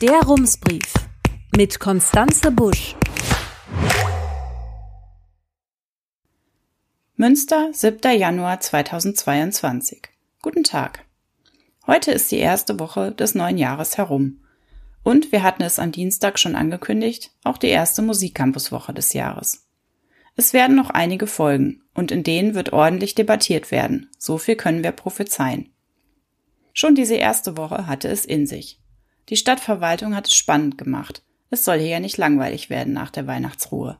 Der Rumsbrief mit Konstanze Busch. Münster, 7. Januar 2022. Guten Tag. Heute ist die erste Woche des neuen Jahres herum. Und wir hatten es am Dienstag schon angekündigt, auch die erste Musikcampuswoche des Jahres. Es werden noch einige folgen und in denen wird ordentlich debattiert werden. So viel können wir prophezeien. Schon diese erste Woche hatte es in sich. Die Stadtverwaltung hat es spannend gemacht. Es soll hier ja nicht langweilig werden nach der Weihnachtsruhe.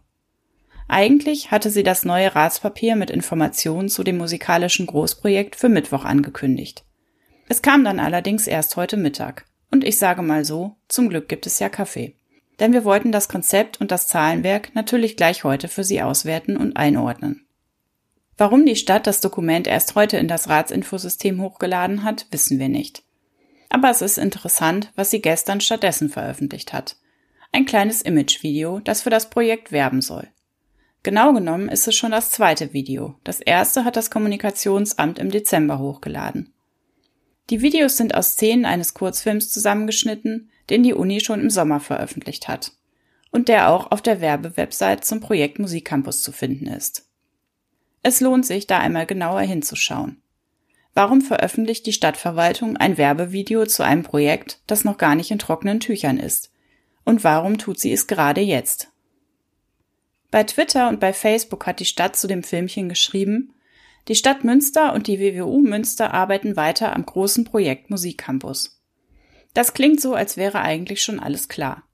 Eigentlich hatte sie das neue Ratspapier mit Informationen zu dem musikalischen Großprojekt für Mittwoch angekündigt. Es kam dann allerdings erst heute Mittag. Und ich sage mal so, zum Glück gibt es ja Kaffee. Denn wir wollten das Konzept und das Zahlenwerk natürlich gleich heute für Sie auswerten und einordnen. Warum die Stadt das Dokument erst heute in das Ratsinfosystem hochgeladen hat, wissen wir nicht. Aber es ist interessant, was sie gestern stattdessen veröffentlicht hat. Ein kleines Imagevideo, das für das Projekt werben soll. Genau genommen ist es schon das zweite Video. Das erste hat das Kommunikationsamt im Dezember hochgeladen. Die Videos sind aus Szenen eines Kurzfilms zusammengeschnitten, den die Uni schon im Sommer veröffentlicht hat und der auch auf der Werbewebsite zum Projekt Musikcampus zu finden ist. Es lohnt sich, da einmal genauer hinzuschauen. Warum veröffentlicht die Stadtverwaltung ein Werbevideo zu einem Projekt, das noch gar nicht in trockenen Tüchern ist? Und warum tut sie es gerade jetzt? Bei Twitter und bei Facebook hat die Stadt zu dem Filmchen geschrieben, die Stadt Münster und die WWU Münster arbeiten weiter am großen Projekt Musikcampus. Das klingt so, als wäre eigentlich schon alles klar.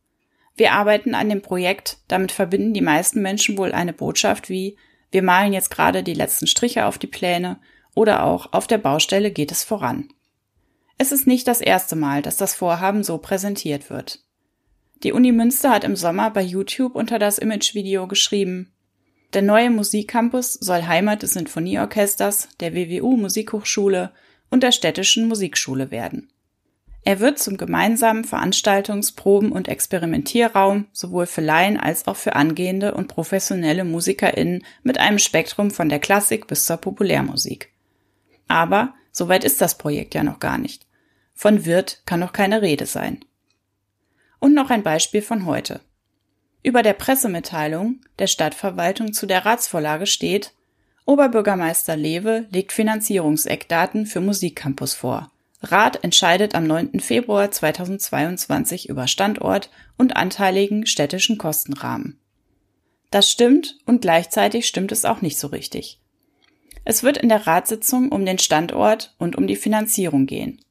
Wir arbeiten an dem Projekt, damit verbinden die meisten Menschen wohl eine Botschaft wie wir malen jetzt gerade die letzten Striche auf die Pläne oder auch auf der Baustelle geht es voran. Es ist nicht das erste Mal, dass das Vorhaben so präsentiert wird. Die Uni Münster hat im Sommer bei YouTube unter das Imagevideo geschrieben, der neue Musikcampus soll Heimat des Sinfonieorchesters, der WWU Musikhochschule und der städtischen Musikschule werden. Er wird zum gemeinsamen Veranstaltungs-, Proben- und Experimentierraum sowohl für Laien als auch für angehende und professionelle MusikerInnen mit einem Spektrum von der Klassik bis zur Populärmusik. Aber soweit ist das Projekt ja noch gar nicht. Von wird kann noch keine Rede sein. Und noch ein Beispiel von heute. Über der Pressemitteilung der Stadtverwaltung zu der Ratsvorlage steht, Oberbürgermeister Lewe legt Finanzierungseckdaten für Musikcampus vor. Rat entscheidet am 9. Februar 2022 über Standort und anteiligen städtischen Kostenrahmen. Das stimmt und gleichzeitig stimmt es auch nicht so richtig. Es wird in der Ratssitzung um den Standort und um die Finanzierung gehen.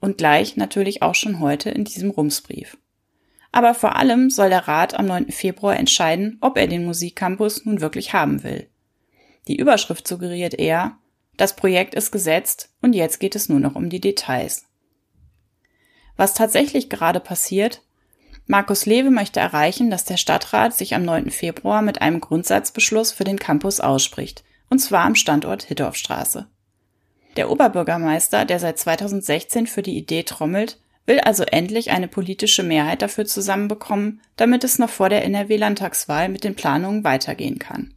Und gleich natürlich auch schon heute in diesem Rumsbrief. Aber vor allem soll der Rat am 9. Februar entscheiden, ob er den Musikcampus nun wirklich haben will. Die Überschrift suggeriert eher, das Projekt ist gesetzt und jetzt geht es nur noch um die Details. Was tatsächlich gerade passiert, Markus Lewe möchte erreichen, dass der Stadtrat sich am 9. Februar mit einem Grundsatzbeschluss für den Campus ausspricht, und zwar am Standort Hittorfstraße. Der Oberbürgermeister, der seit 2016 für die Idee trommelt, will also endlich eine politische Mehrheit dafür zusammenbekommen, damit es noch vor der NRW-Landtagswahl mit den Planungen weitergehen kann.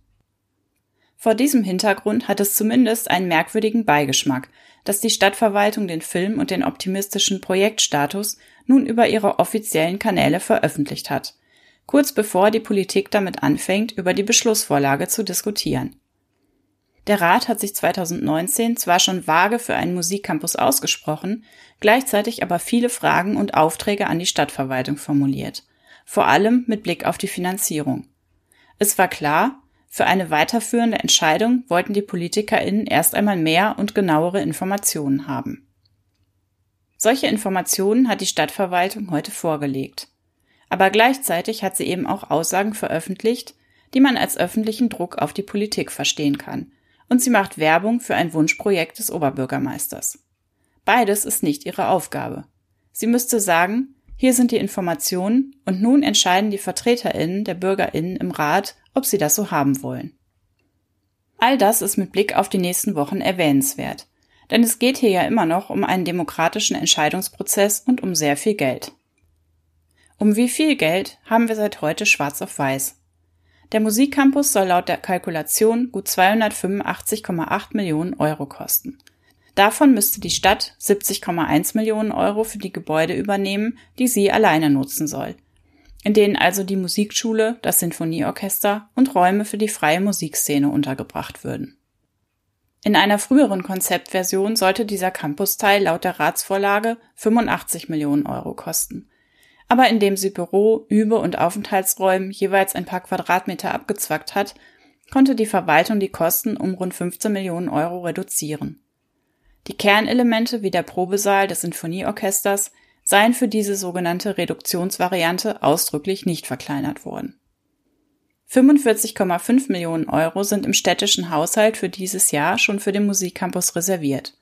Vor diesem Hintergrund hat es zumindest einen merkwürdigen Beigeschmack, dass die Stadtverwaltung den Film und den optimistischen Projektstatus nun über ihre offiziellen Kanäle veröffentlicht hat, kurz bevor die Politik damit anfängt, über die Beschlussvorlage zu diskutieren. Der Rat hat sich 2019 zwar schon vage für einen Musikcampus ausgesprochen, gleichzeitig aber viele Fragen und Aufträge an die Stadtverwaltung formuliert, vor allem mit Blick auf die Finanzierung. Es war klar, für eine weiterführende Entscheidung wollten die PolitikerInnen erst einmal mehr und genauere Informationen haben. Solche Informationen hat die Stadtverwaltung heute vorgelegt. Aber gleichzeitig hat sie eben auch Aussagen veröffentlicht, die man als öffentlichen Druck auf die Politik verstehen kann. Und sie macht Werbung für ein Wunschprojekt des Oberbürgermeisters. Beides ist nicht ihre Aufgabe. Sie müsste sagen, hier sind die Informationen und nun entscheiden die VertreterInnen der BürgerInnen im Rat, ob sie das so haben wollen. All das ist mit Blick auf die nächsten Wochen erwähnenswert, denn es geht hier ja immer noch um einen demokratischen Entscheidungsprozess und um sehr viel Geld. Um wie viel Geld haben wir seit heute schwarz auf weiß. Der Musikcampus soll laut der Kalkulation gut 285,8 Millionen Euro kosten. Davon müsste die Stadt 70,1 Millionen Euro für die Gebäude übernehmen, die sie alleine nutzen soll, in denen also die Musikschule, das Sinfonieorchester und Räume für die freie Musikszene untergebracht würden. In einer früheren Konzeptversion sollte dieser Campusteil laut der Ratsvorlage 85 Millionen Euro kosten. Aber indem sie Büro, Übe- und Aufenthaltsräumen jeweils ein paar Quadratmeter abgezwackt hat, konnte die Verwaltung die Kosten um rund 15 Millionen Euro reduzieren. Die Kernelemente wie der Probesaal des Sinfonieorchesters seien für diese sogenannte Reduktionsvariante ausdrücklich nicht verkleinert worden. 45,5 Millionen Euro sind im städtischen Haushalt für dieses Jahr schon für den Musikcampus reserviert.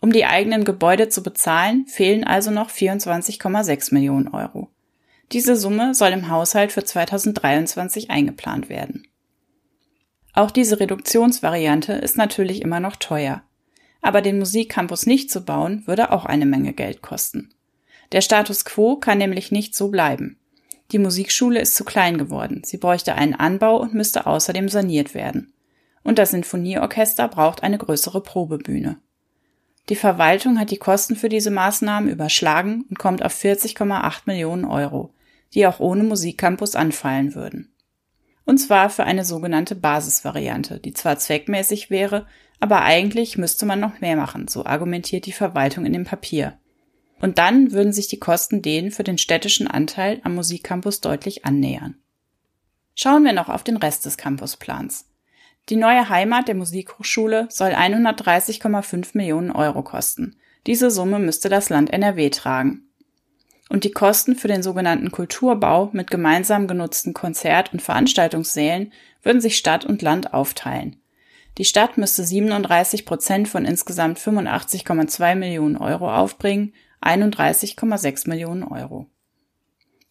Um die eigenen Gebäude zu bezahlen, fehlen also noch 24,6 Millionen Euro. Diese Summe soll im Haushalt für 2023 eingeplant werden. Auch diese Reduktionsvariante ist natürlich immer noch teuer. Aber den Musikcampus nicht zu bauen, würde auch eine Menge Geld kosten. Der Status quo kann nämlich nicht so bleiben. Die Musikschule ist zu klein geworden, sie bräuchte einen Anbau und müsste außerdem saniert werden. Und das Sinfonieorchester braucht eine größere Probebühne. Die Verwaltung hat die Kosten für diese Maßnahmen überschlagen und kommt auf 40,8 Millionen Euro, die auch ohne Musikcampus anfallen würden. Und zwar für eine sogenannte Basisvariante, die zwar zweckmäßig wäre, aber eigentlich müsste man noch mehr machen, so argumentiert die Verwaltung in dem Papier. Und dann würden sich die Kosten denen für den städtischen Anteil am Musikcampus deutlich annähern. Schauen wir noch auf den Rest des Campusplans. Die neue Heimat der Musikhochschule soll 130,5 Millionen Euro kosten. Diese Summe müsste das Land NRW tragen. Und die Kosten für den sogenannten Kulturbau mit gemeinsam genutzten Konzert- und Veranstaltungssälen würden sich Stadt und Land aufteilen. Die Stadt müsste 37 Prozent von insgesamt 85,2 Millionen Euro aufbringen 31,6 Millionen Euro.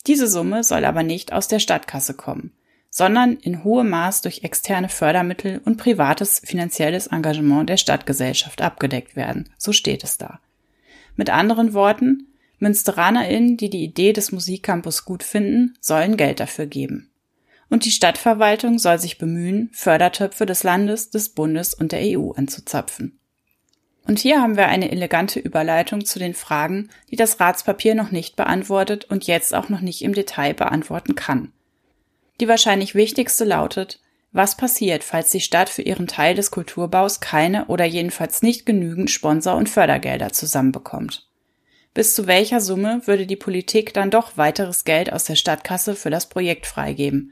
Diese Summe soll aber nicht aus der Stadtkasse kommen, sondern in hohem Maß durch externe Fördermittel und privates finanzielles Engagement der Stadtgesellschaft abgedeckt werden, so steht es da. Mit anderen Worten, MünsteranerInnen, die die Idee des Musikcampus gut finden, sollen Geld dafür geben. Und die Stadtverwaltung soll sich bemühen, Fördertöpfe des Landes, des Bundes und der EU anzuzapfen. Und hier haben wir eine elegante Überleitung zu den Fragen, die das Ratspapier noch nicht beantwortet und jetzt auch noch nicht im Detail beantworten kann. Die wahrscheinlich wichtigste lautet, was passiert, falls die Stadt für ihren Teil des Kulturbaus keine oder jedenfalls nicht genügend Sponsor- und Fördergelder zusammenbekommt? Bis zu welcher Summe würde die Politik dann doch weiteres Geld aus der Stadtkasse für das Projekt freigeben?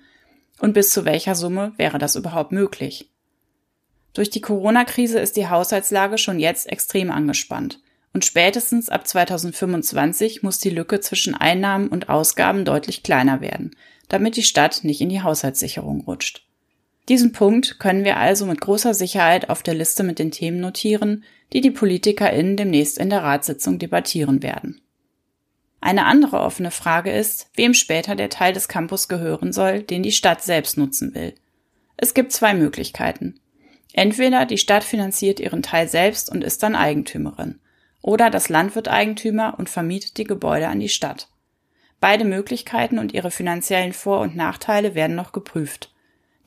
Und bis zu welcher Summe wäre das überhaupt möglich? Durch die Corona-Krise ist die Haushaltslage schon jetzt extrem angespannt. Und spätestens ab 2025 muss die Lücke zwischen Einnahmen und Ausgaben deutlich kleiner werden, damit die Stadt nicht in die Haushaltssicherung rutscht. Diesen Punkt können wir also mit großer Sicherheit auf der Liste mit den Themen notieren, die die PolitikerInnen demnächst in der Ratssitzung debattieren werden. Eine andere offene Frage ist, wem später der Teil des Campus gehören soll, den die Stadt selbst nutzen will. Es gibt zwei Möglichkeiten. Entweder die Stadt finanziert ihren Teil selbst und ist dann Eigentümerin, oder das Land wird Eigentümer und vermietet die Gebäude an die Stadt. Beide Möglichkeiten und ihre finanziellen Vor- und Nachteile werden noch geprüft.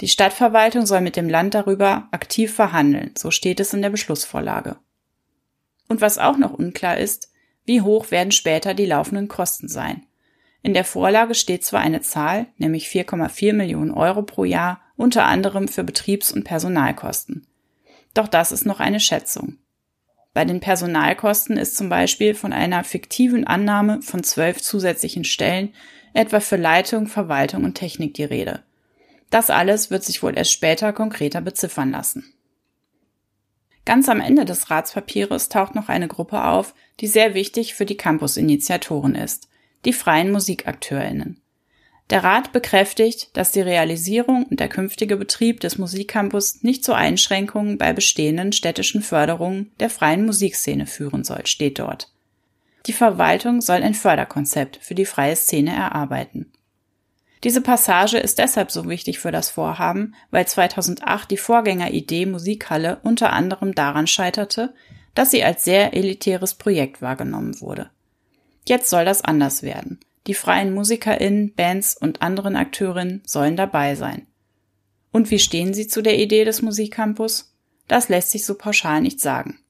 Die Stadtverwaltung soll mit dem Land darüber aktiv verhandeln, so steht es in der Beschlussvorlage. Und was auch noch unklar ist, wie hoch werden später die laufenden Kosten sein. In der Vorlage steht zwar eine Zahl, nämlich 4,4 Millionen Euro pro Jahr, unter anderem für Betriebs- und Personalkosten. Doch das ist noch eine Schätzung. Bei den Personalkosten ist zum Beispiel von einer fiktiven Annahme von zwölf zusätzlichen Stellen, etwa für Leitung, Verwaltung und Technik die Rede. Das alles wird sich wohl erst später konkreter beziffern lassen. Ganz am Ende des Ratspapieres taucht noch eine Gruppe auf, die sehr wichtig für die Campus-Initiatoren ist, die freien Musikakteurinnen. Der Rat bekräftigt, dass die Realisierung und der künftige Betrieb des Musikcampus nicht zu Einschränkungen bei bestehenden städtischen Förderungen der freien Musikszene führen soll, steht dort. Die Verwaltung soll ein Förderkonzept für die freie Szene erarbeiten. Diese Passage ist deshalb so wichtig für das Vorhaben, weil 2008 die Vorgängeridee Musikhalle unter anderem daran scheiterte, dass sie als sehr elitäres Projekt wahrgenommen wurde. Jetzt soll das anders werden. Die freien MusikerInnen, Bands und anderen Akteurinnen sollen dabei sein. Und wie stehen sie zu der Idee des Musikcampus? Das lässt sich so pauschal nicht sagen.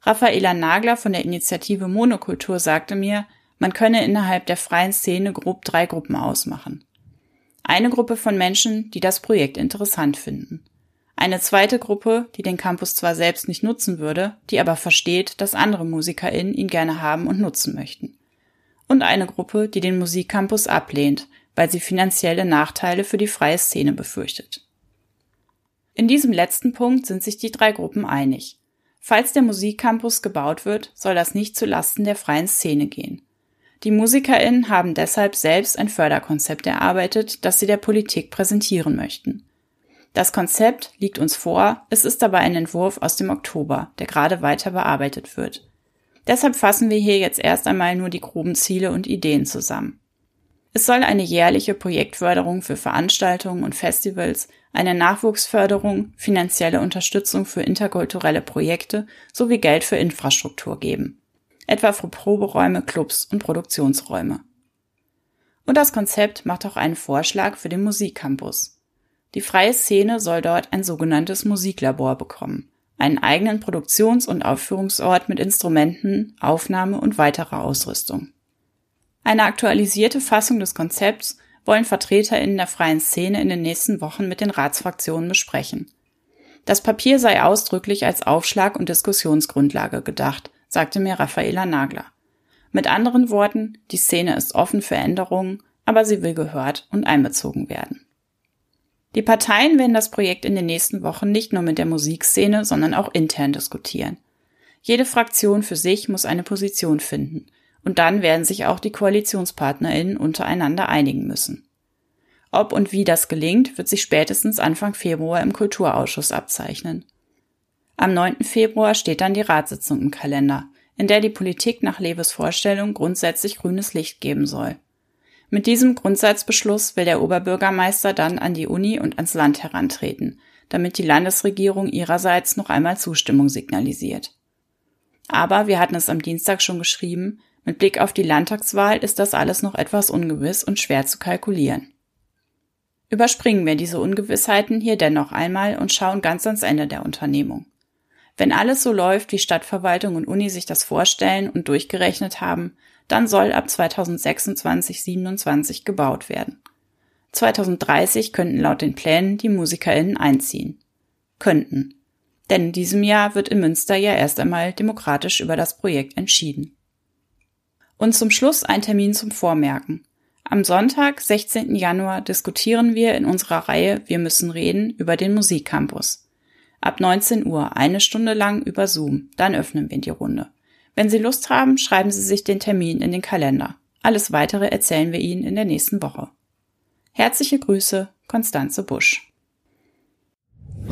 Raffaela Nagler von der Initiative Monokultur sagte mir, man könne innerhalb der freien Szene grob drei Gruppen ausmachen. Eine Gruppe von Menschen, die das Projekt interessant finden. Eine zweite Gruppe, die den Campus zwar selbst nicht nutzen würde, die aber versteht, dass andere MusikerInnen ihn gerne haben und nutzen möchten. Und eine Gruppe, die den Musikcampus ablehnt, weil sie finanzielle Nachteile für die freie Szene befürchtet. In diesem letzten Punkt sind sich die drei Gruppen einig. Falls der Musikcampus gebaut wird, soll das nicht zu Lasten der freien Szene gehen. Die MusikerInnen haben deshalb selbst ein Förderkonzept erarbeitet, das sie der Politik präsentieren möchten. Das Konzept liegt uns vor, es ist aber ein Entwurf aus dem Oktober, der gerade weiter bearbeitet wird. Deshalb fassen wir hier jetzt erst einmal nur die groben Ziele und Ideen zusammen. Es soll eine jährliche Projektförderung für Veranstaltungen und Festivals, eine Nachwuchsförderung, finanzielle Unterstützung für interkulturelle Projekte sowie Geld für Infrastruktur geben etwa für Proberäume, Clubs und Produktionsräume. Und das Konzept macht auch einen Vorschlag für den Musikcampus. Die freie Szene soll dort ein sogenanntes Musiklabor bekommen, einen eigenen Produktions- und Aufführungsort mit Instrumenten, Aufnahme und weiterer Ausrüstung. Eine aktualisierte Fassung des Konzepts wollen VertreterInnen der freien Szene in den nächsten Wochen mit den Ratsfraktionen besprechen. Das Papier sei ausdrücklich als Aufschlag und Diskussionsgrundlage gedacht, sagte mir Raffaela Nagler. Mit anderen Worten, die Szene ist offen für Änderungen, aber sie will gehört und einbezogen werden. Die Parteien werden das Projekt in den nächsten Wochen nicht nur mit der Musikszene, sondern auch intern diskutieren. Jede Fraktion für sich muss eine Position finden, und dann werden sich auch die Koalitionspartnerinnen untereinander einigen müssen. Ob und wie das gelingt, wird sich spätestens Anfang Februar im Kulturausschuss abzeichnen. Am 9. Februar steht dann die Ratssitzung im Kalender, in der die Politik nach Leves Vorstellung grundsätzlich grünes Licht geben soll. Mit diesem Grundsatzbeschluss will der Oberbürgermeister dann an die Uni und ans Land herantreten, damit die Landesregierung ihrerseits noch einmal Zustimmung signalisiert. Aber wir hatten es am Dienstag schon geschrieben, mit Blick auf die Landtagswahl ist das alles noch etwas ungewiss und schwer zu kalkulieren. Überspringen wir diese Ungewissheiten hier dennoch einmal und schauen ganz ans Ende der Unternehmung. Wenn alles so läuft, wie Stadtverwaltung und Uni sich das vorstellen und durchgerechnet haben, dann soll ab 2026, 27 gebaut werden. 2030 könnten laut den Plänen die MusikerInnen einziehen. Könnten. Denn in diesem Jahr wird in Münster ja erst einmal demokratisch über das Projekt entschieden. Und zum Schluss ein Termin zum Vormerken. Am Sonntag, 16. Januar, diskutieren wir in unserer Reihe Wir müssen reden über den Musikcampus. Ab 19 Uhr, eine Stunde lang über Zoom. Dann öffnen wir die Runde. Wenn Sie Lust haben, schreiben Sie sich den Termin in den Kalender. Alles weitere erzählen wir Ihnen in der nächsten Woche. Herzliche Grüße, Konstanze Busch.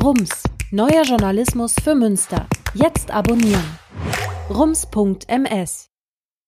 Rums, neuer Journalismus für Münster. Jetzt abonnieren. rums.ms